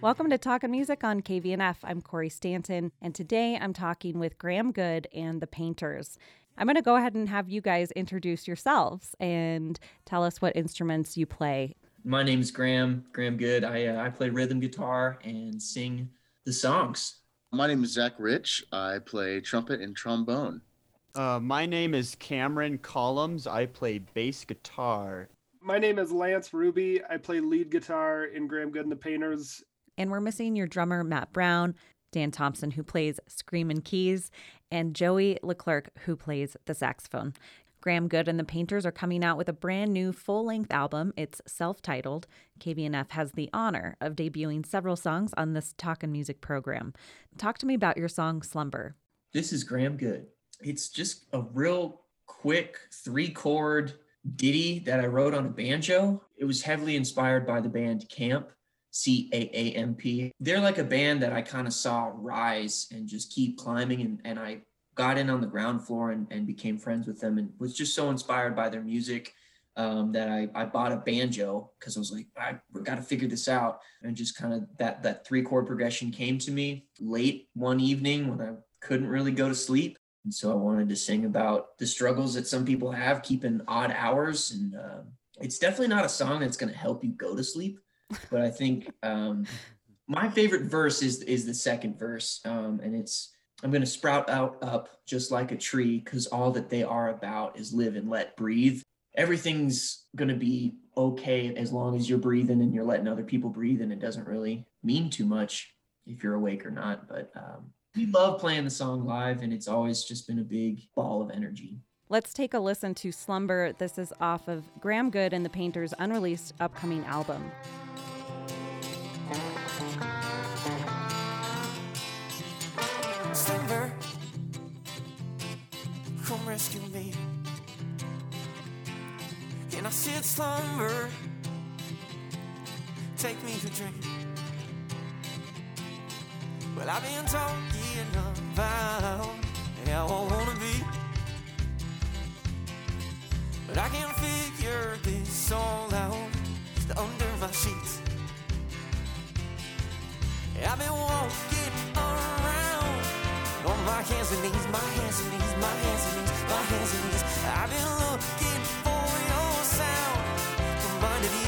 Welcome to Talking Music on KVNF. I'm Corey Stanton, and today I'm talking with Graham Good and the Painters. I'm going to go ahead and have you guys introduce yourselves and tell us what instruments you play. My name is Graham, Graham Good. I, uh, I play rhythm guitar and sing the songs. My name is Zach Rich. I play trumpet and trombone. Uh, my name is Cameron Columns. I play bass guitar. My name is Lance Ruby. I play lead guitar in Graham Good and the Painters. And we're missing your drummer, Matt Brown, Dan Thompson, who plays Screamin' Keys, and Joey Leclerc, who plays the saxophone. Graham Good and the Painters are coming out with a brand new full length album. It's self titled. KVNF has the honor of debuting several songs on this Talkin Music program. Talk to me about your song Slumber. This is Graham Good. It's just a real quick three chord ditty that I wrote on a banjo. It was heavily inspired by the band Caamp, C A A M P. They're like a band that I kind of saw rise and just keep climbing. And, and I got in on the ground floor and, and became friends with them and was just so inspired by their music um, that I, I bought a banjo because I was like, I got to figure this out. And just kind of that, that three chord progression came to me late one evening when I couldn't really go to sleep. And so I wanted to sing about the struggles that some people have keeping odd hours. And uh, it's definitely not a song that's going to help you go to sleep. But I think um, my favorite verse is, is the second verse. Um, and it's, I'm going to sprout out up just like a tree because all that they are about is live and let breathe. Everything's going to be okay as long as you're breathing and you're letting other people breathe, and it doesn't really mean too much if you're awake or not. But um, we love playing the song live, and it's always just been a big ball of energy. Let's take a listen to Slumber. This is off of Graham Good and the Painters' unreleased upcoming album. Rescue me. And I sit Slumber, take me to drink. Well, I've been talking about how I wanna be. But I can't figure this all out under my sheets. I've been walking around on my hands and knees, my hands and knees, my hands and knees, my hands and knees. I've been looking for your sound from underneath.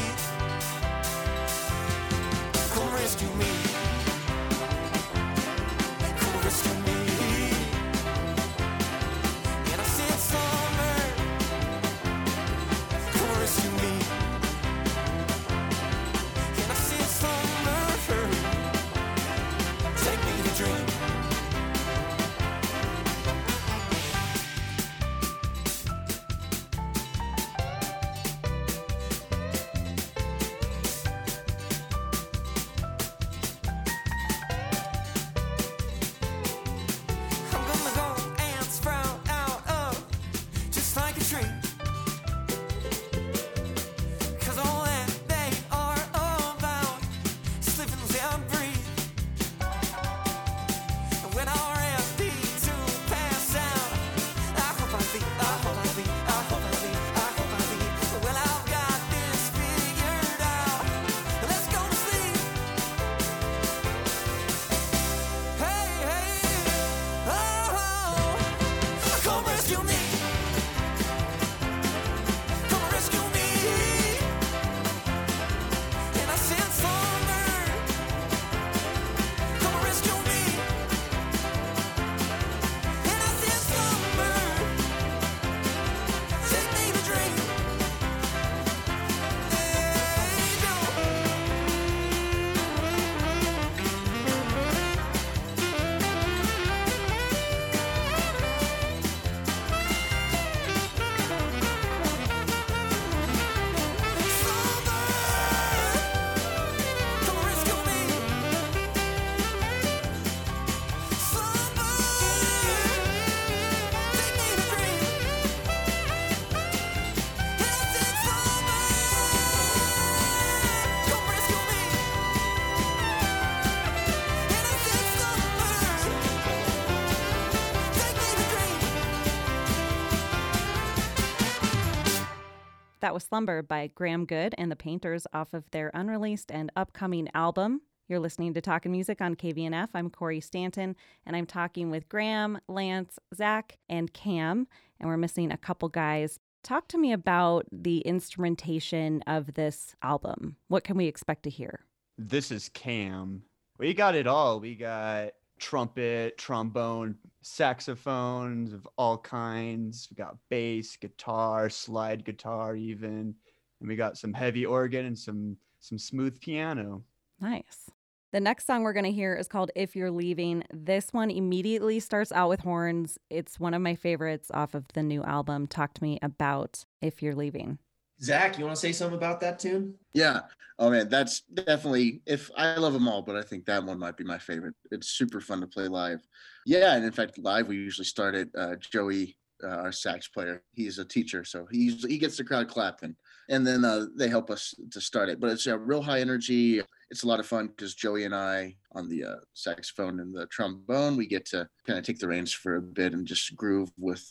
That was Slumber by Graham Good and the Painters off of their unreleased and upcoming album. You're listening to Talking Music on KVNF. I'm Corey Stanton, and I'm talking with Graham, Lance, Zach, and Cam, and we're missing a couple guys. Talk to me about the instrumentation of this album. What can we expect to hear? This is Cam. We got it all. We got trumpet, trombone, saxophones of all kinds. We got bass, guitar, slide guitar, even, and we got some heavy organ and some some smooth piano. Nice. The next song we're going to hear is called If You're Leaving. This one immediately starts out with horns. It's one of my favorites off of the new album. Talk to me about If You're Leaving. Zach, you want to say something about that tune? Yeah. Oh man, that's definitely if I love them all, but I think that one might be my favorite. It's super fun to play live. Yeah, and in fact, live we usually start it. Uh, Joey, uh, our sax player, he's a teacher, so he's he gets the crowd clapping, and then uh, they help us to start it. But it's a real high energy. It's a lot of fun because Joey and I on the uh, saxophone and the trombone, we get to kind of take the reins for a bit and just groove with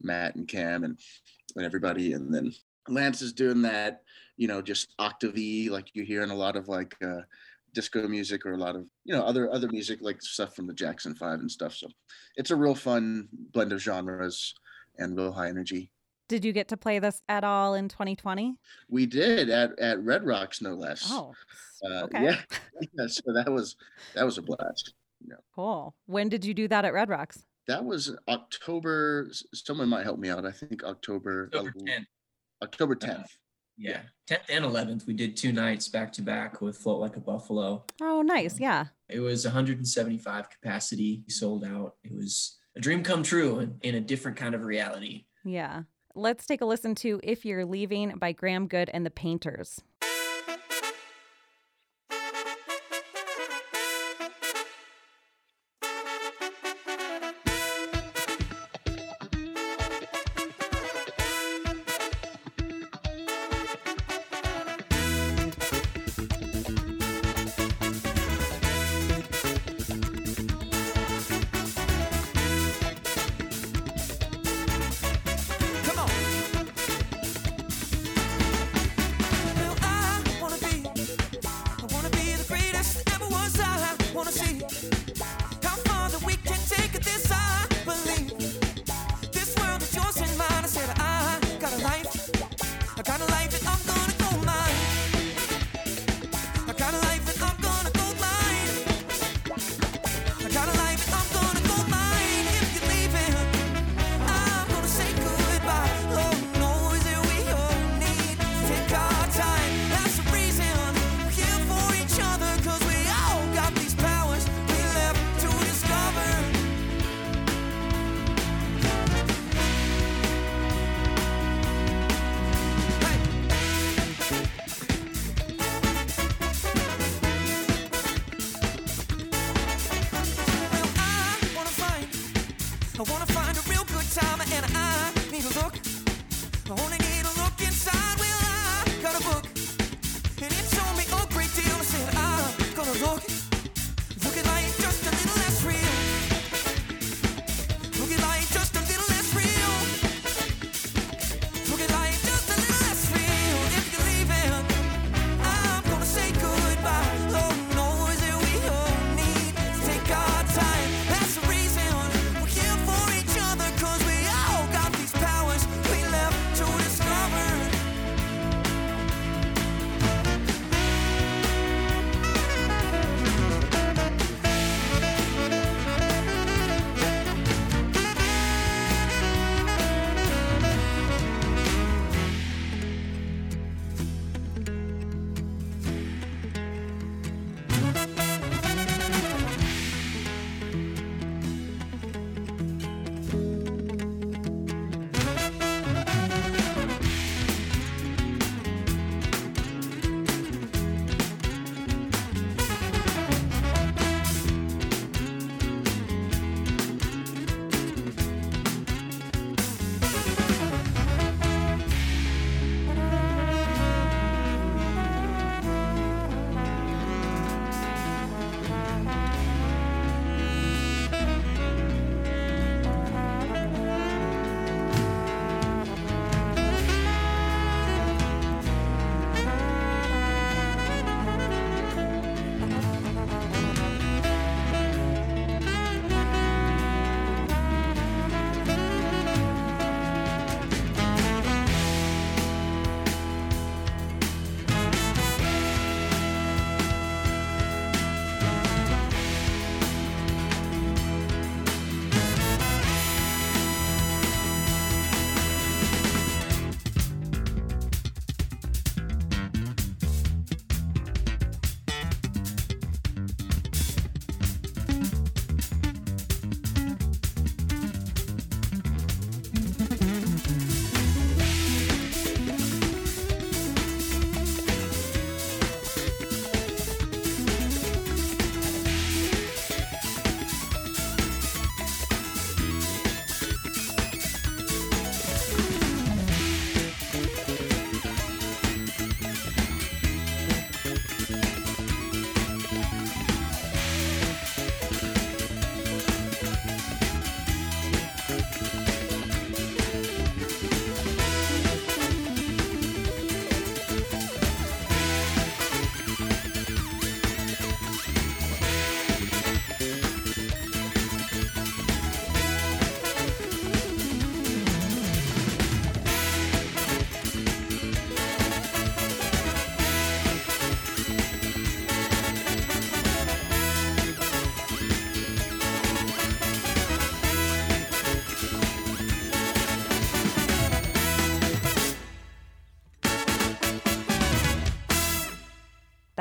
Matt and Cam and and everybody, and then Lance is doing that, you know, just octave like you hear in a lot of like uh, disco music or a lot of you know other other music like stuff from the Jackson Five and stuff. So it's a real fun blend of genres and real high energy. Did you get to play this at all in 2020? We did at at Red Rocks, no less. Oh, Uh, okay. Yeah, yeah. So that was that was a blast. cool. When did you do that at Red Rocks? That was October. Someone might help me out. I think October. October el- 10th. October uh, 10th. Yeah. 10th and 11th. We did two nights back to back with Float Like a Buffalo. Oh, nice. Um, yeah. It was 175 capacity, sold out. It was a dream come true in, in a different kind of reality. Yeah. Let's take a listen to If You're Leaving by Graham Good and the Painters. I wanna find a real good time and I need a look. Only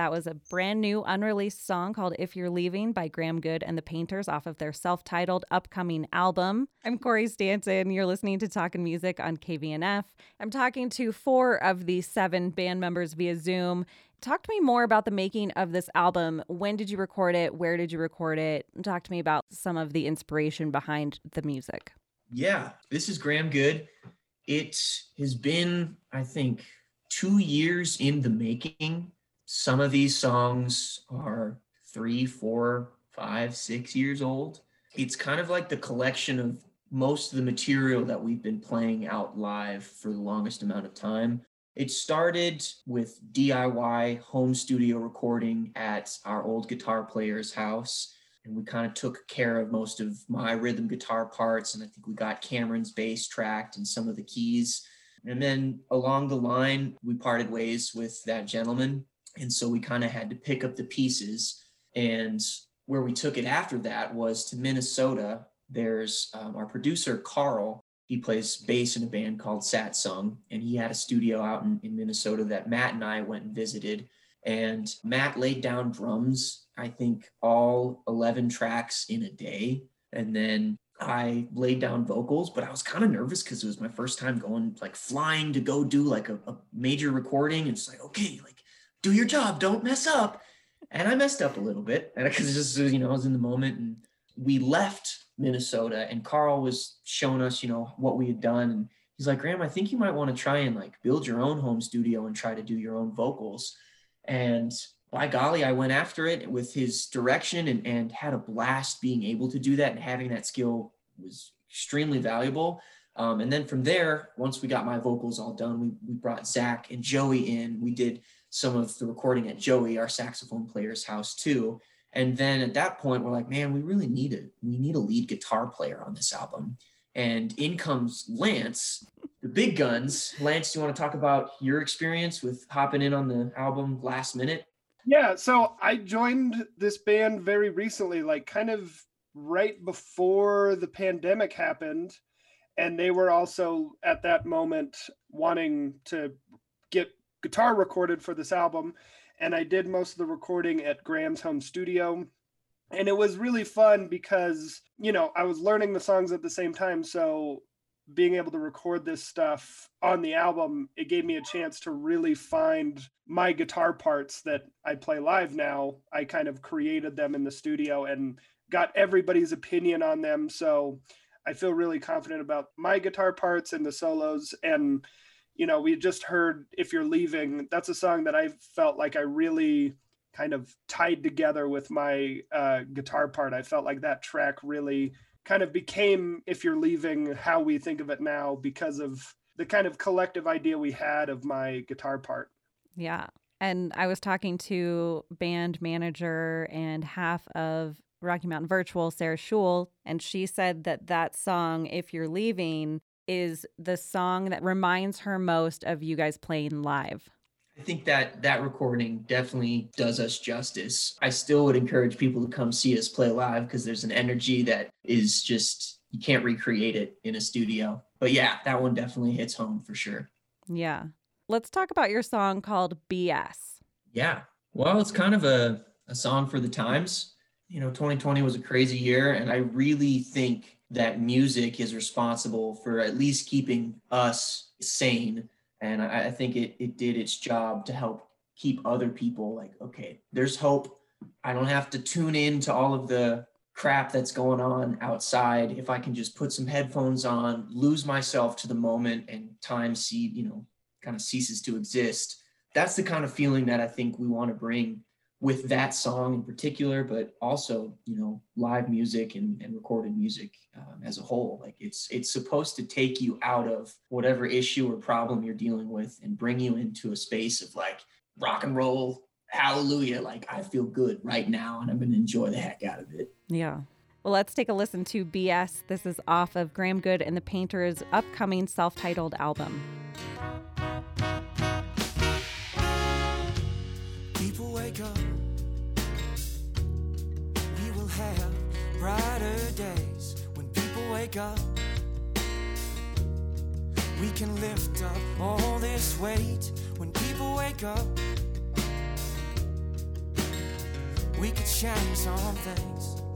That was a brand new unreleased song called If You're Leaving by Graham Good and the Painters off of their self titled upcoming album. I'm Corey Stanton. You're listening to Talking Music on KVNF. I'm talking to four of the seven band members via Zoom. Talk to me more about the making of this album. When did you record it? Where did you record it? Talk to me about some of the inspiration behind the music. Yeah, this is Graham Good. It has been, I think, two years in the making. Some of these songs are three, four, five, six years old. It's kind of like the collection of most of the material that we've been playing out live for the longest amount of time. It started with DIY home studio recording at our old guitar player's house. And we kind of took care of most of my rhythm guitar parts. And I think we got Cameron's bass tracked and some of the keys. And then along the line, we parted ways with that gentleman. And so we kind of had to pick up the pieces. And where we took it after that was to Minnesota. There's um, our producer, Carl. He plays bass in a band called Satsang. And he had a studio out in, in Minnesota that Matt and I went and visited. And Matt laid down drums, I think all 11 tracks in a day. And then I laid down vocals, but I was kind of nervous because it was my first time going like flying to go do like a, a major recording. And it's like, okay, like do your job, don't mess up. And I messed up a little bit and because just, you know, I was in the moment and we left Minnesota and Carl was showing us, you know, what we had done. And he's like, Graham, I think you might want to try and like build your own home studio and try to do your own vocals. And by golly, I went after it with his direction and, and had a blast being able to do that. And having that skill was extremely valuable. Um, and then from there, once we got my vocals all done, we, we brought Zach and Joey in. We did some of the recording at Joey, our saxophone player's house too. And then at that point, we're like, man, we really need a We need a lead guitar player on this album. And in comes Lance, the big guns. Lance, do you want to talk about your experience with hopping in on the album last minute? Yeah, so I joined this band very recently, like kind of right before the pandemic happened. And they were also at that moment wanting to get guitar recorded for this album. And I did most of the recording at Graham's home studio. And it was really fun because, you know, I was learning the songs at the same time. So being able to record this stuff on the album, it gave me a chance to really find my guitar parts that I play live now. I kind of created them in the studio and got everybody's opinion on them. So I feel really confident about my guitar parts and the solos. And, you know, we just heard If You're Leaving. That's a song that I felt like I really kind of tied together with my uh, guitar part. I felt like that track really kind of became If You're Leaving how we think of it now because of the kind of collective idea we had of my guitar part. Yeah. And I was talking to band manager and half of Rocky Mountain Virtual, Sarah Schul, and she said that that song, If You're Leaving, is the song that reminds her most of you guys playing live. I think that that recording definitely does us justice. I still would encourage people to come see us play live because there's an energy that is just, you can't recreate it in a studio. But yeah, that one definitely hits home for sure. Yeah. Let's talk about your song called BS. Yeah. Well, it's kind of a, a song for the times. You know, 2020 was a crazy year, and I really think that music is responsible for at least keeping us sane. And I, I think it, it did its job to help keep other people like, okay, there's hope. I don't have to tune in to all of the crap that's going on outside. If I can just put some headphones on, lose myself to the moment, and time see, you know, kind of ceases to exist. That's the kind of feeling that I think we want to bring with that song in particular, but also, you know, live music and, and recorded music um, as a whole. Like it's it's supposed to take you out of whatever issue or problem you're dealing with and bring you into a space of like rock and roll, hallelujah. Like I feel good right now, and I'm to enjoy the heck out of it. Yeah. Well, let's take a listen to BS. This is off of Graham Good and the Painters' upcoming self titled album. days when people wake up. We can lift up all this weight when people wake up. We could change some things.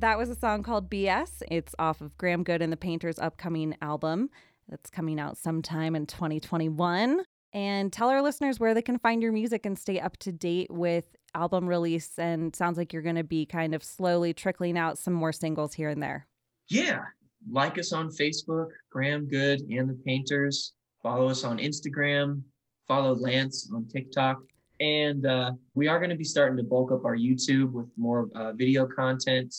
That was a song called BS. It's off of Graham Good and the Painters' upcoming album that's coming out sometime in 2021. And tell our listeners where they can find your music and stay up to date with album release. And sounds like you're going to be kind of slowly trickling out some more singles here and there. Yeah. Like us on Facebook, Graham Good and the Painters. Follow us on Instagram. Follow Lance on TikTok. And uh, we are going to be starting to bulk up our YouTube with more uh, video content.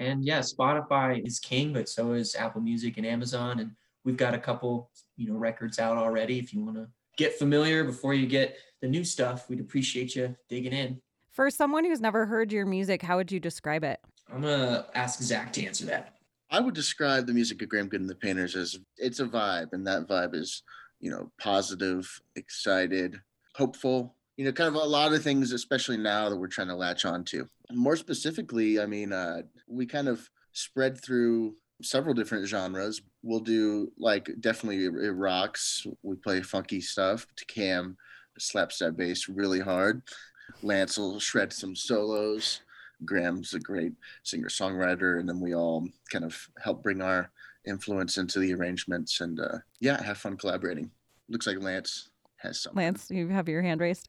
And yeah, Spotify is king, but so is Apple Music and Amazon. And we've got a couple, you know, records out already. If you want to get familiar before you get the new stuff, we'd appreciate you digging in. For someone who's never heard your music, how would you describe it? I'm gonna ask Zach to answer that. I would describe the music of Graham Good and the Painters as it's a vibe, and that vibe is, you know, positive, excited, hopeful. You know, kind of a lot of things, especially now that we're trying to latch on to. More specifically, I mean, uh, we kind of spread through several different genres. We'll do like definitely it rocks. We play funky stuff. To Cam slaps that bass really hard. Lance will shred some solos. Graham's a great singer songwriter, and then we all kind of help bring our influence into the arrangements and uh, yeah, have fun collaborating. Looks like Lance has some. Lance, you have your hand raised.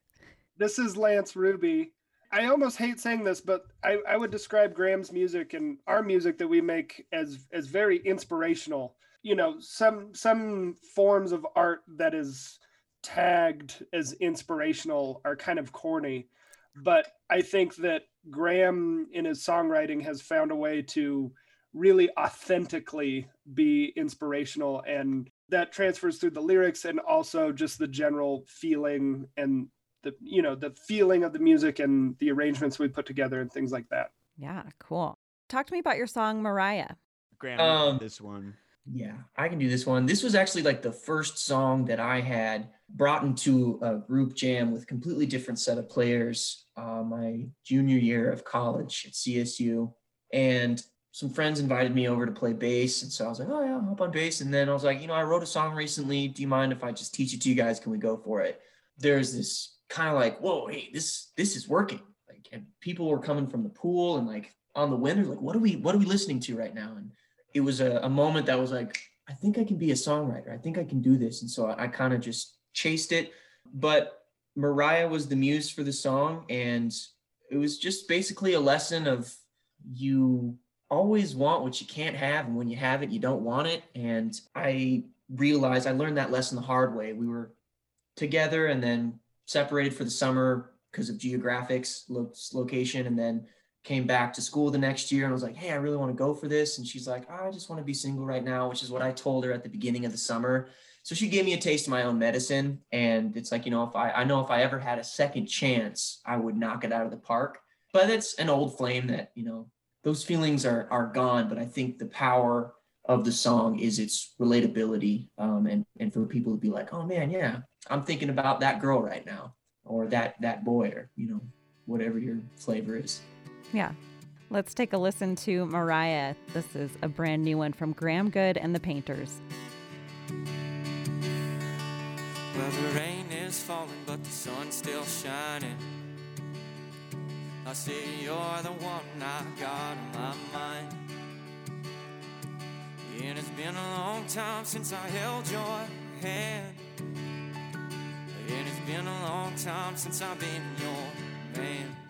This is Lance Ruby. I almost hate saying this, but I, I would describe Graham's music and our music that we make as as very inspirational. You know, some some forms of art that is tagged as inspirational are kind of corny, but I think that Graham in his songwriting has found a way to really authentically be inspirational and that transfers through the lyrics and also just the general feeling and the you know the feeling of the music and the arrangements we put together and things like that. Yeah, cool. Talk to me about your song Mariah. Graham, Um, this one. Yeah, I can do this one. This was actually like the first song that I had brought into a group jam with completely different set of players uh, my junior year of college at CSU. And some friends invited me over to play bass. And so I was like, oh, yeah, I'll hop on bass. And then I was like, you know, I wrote a song recently. Do you mind if I just teach it to you guys? Can we go for it? There's this kind of like, whoa, hey, this this is working. Like, and people were coming from the pool and like on the window, like, what are we what are we listening to right now? And it was a, a moment that was like, I think I can be a songwriter. I think I can do this. And so I, I kind of just chased it. But Mariah was the muse for the song. And it was just basically a lesson of you always want what you can't have. And when you have it, you don't want it. And I realized I learned that lesson the hard way. We were together and then separated for the summer because of geographics, location. And then came back to school the next year and was like, Hey, I really want to go for this. And she's like, I just want to be single right now, which is what I told her at the beginning of the summer. So she gave me a taste of my own medicine. And it's like, you know, if I, I know if I ever had a second chance, I would knock it out of the park. But it's an old flame that, you know, those feelings are, are gone. But I think the power of the song is its relatability. Um, and, and for people to be like, oh man, yeah, I'm thinking about that girl right now or that, that boy or, you know, whatever your flavor is. Yeah. Let's take a listen to Mariah. This is a brand new one from Graham Good and the Painters. Well, the rain is falling, but the sun's still shining. I say you're the one I got on my mind. And it's been a long time since I held your hand. And it's been a long time since I've been your man.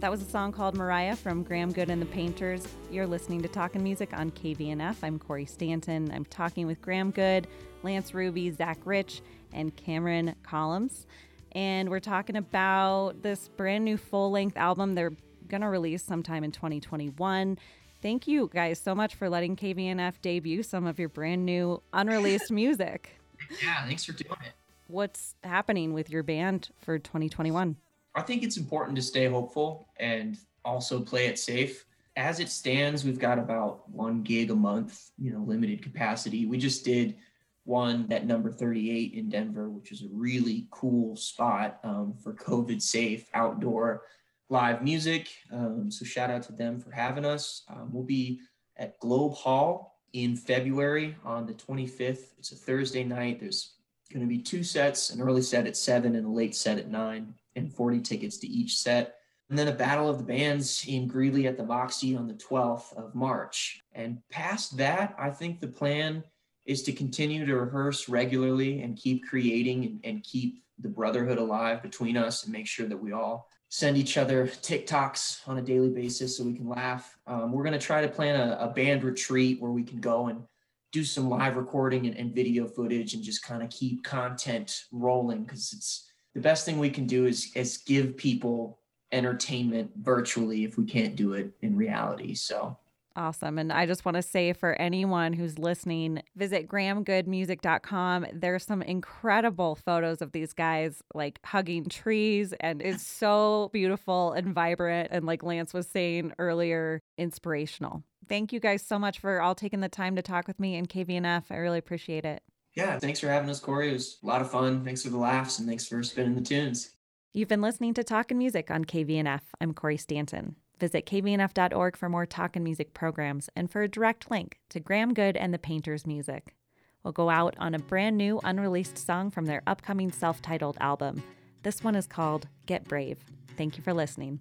That was a song called Mariah from Graham Good and the Painters. You're listening to Talking Music on KVNF. I'm Corey Stanton. I'm talking with Graham Good, Lance Ruby, Zach Rich, and Cameron Columns. and we're talking about this brand new full length album they're going to release sometime in 2021. Thank you guys so much for letting KVNF debut some of your brand new unreleased music. Yeah, thanks for doing it. What's happening with your band for 2021? I think it's important to stay hopeful and also play it safe. As it stands, we've got about one gig a month, you know, limited capacity. We just did one at number 38 in Denver, which is a really cool spot um, for COVID safe outdoor live music. Um, so shout out to them for having us. Um, we'll be at Globe Hall in February on the 25th. It's a Thursday night. There's going to be two sets, an early set at seven and a late set at nine, and 40 tickets to each set. And then a battle of the bands in Greeley at the Moxi on the 12th of March. And past that, I think the plan is to continue to rehearse regularly and keep creating and, and keep the brotherhood alive between us and make sure that we all send each other TikToks on a daily basis so we can laugh. Um, we're going to try to plan a, a, band retreat where we can go and do some live recording and, and video footage and just kind of keep content rolling because it's the best thing we can do is, is give people entertainment virtually if we can't do it in reality. So Awesome. And I just want to say for anyone who's listening, visit grahamgoodmusic.com. There's some incredible photos of these guys like hugging trees, and it's so beautiful and vibrant. And like Lance was saying earlier, inspirational. Thank you guys so much for all taking the time to talk with me and KVNF. I really appreciate it. Yeah, thanks for having us, Corey. It was a lot of fun. Thanks for the laughs and thanks for spinning the tunes. You've been listening to Talkin Music on KVNF. I'm Corey Stanton. Visit kvnf.org for more talk and music programs and for a direct link to Graham Good and the Painters music. We'll go out on a brand new unreleased song from their upcoming self titled album. This one is called Get Brave. Thank you for listening.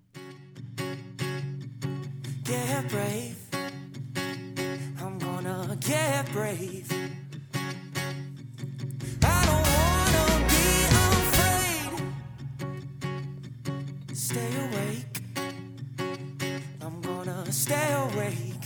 Get brave. I'm gonna get brave. Stay awake stay away.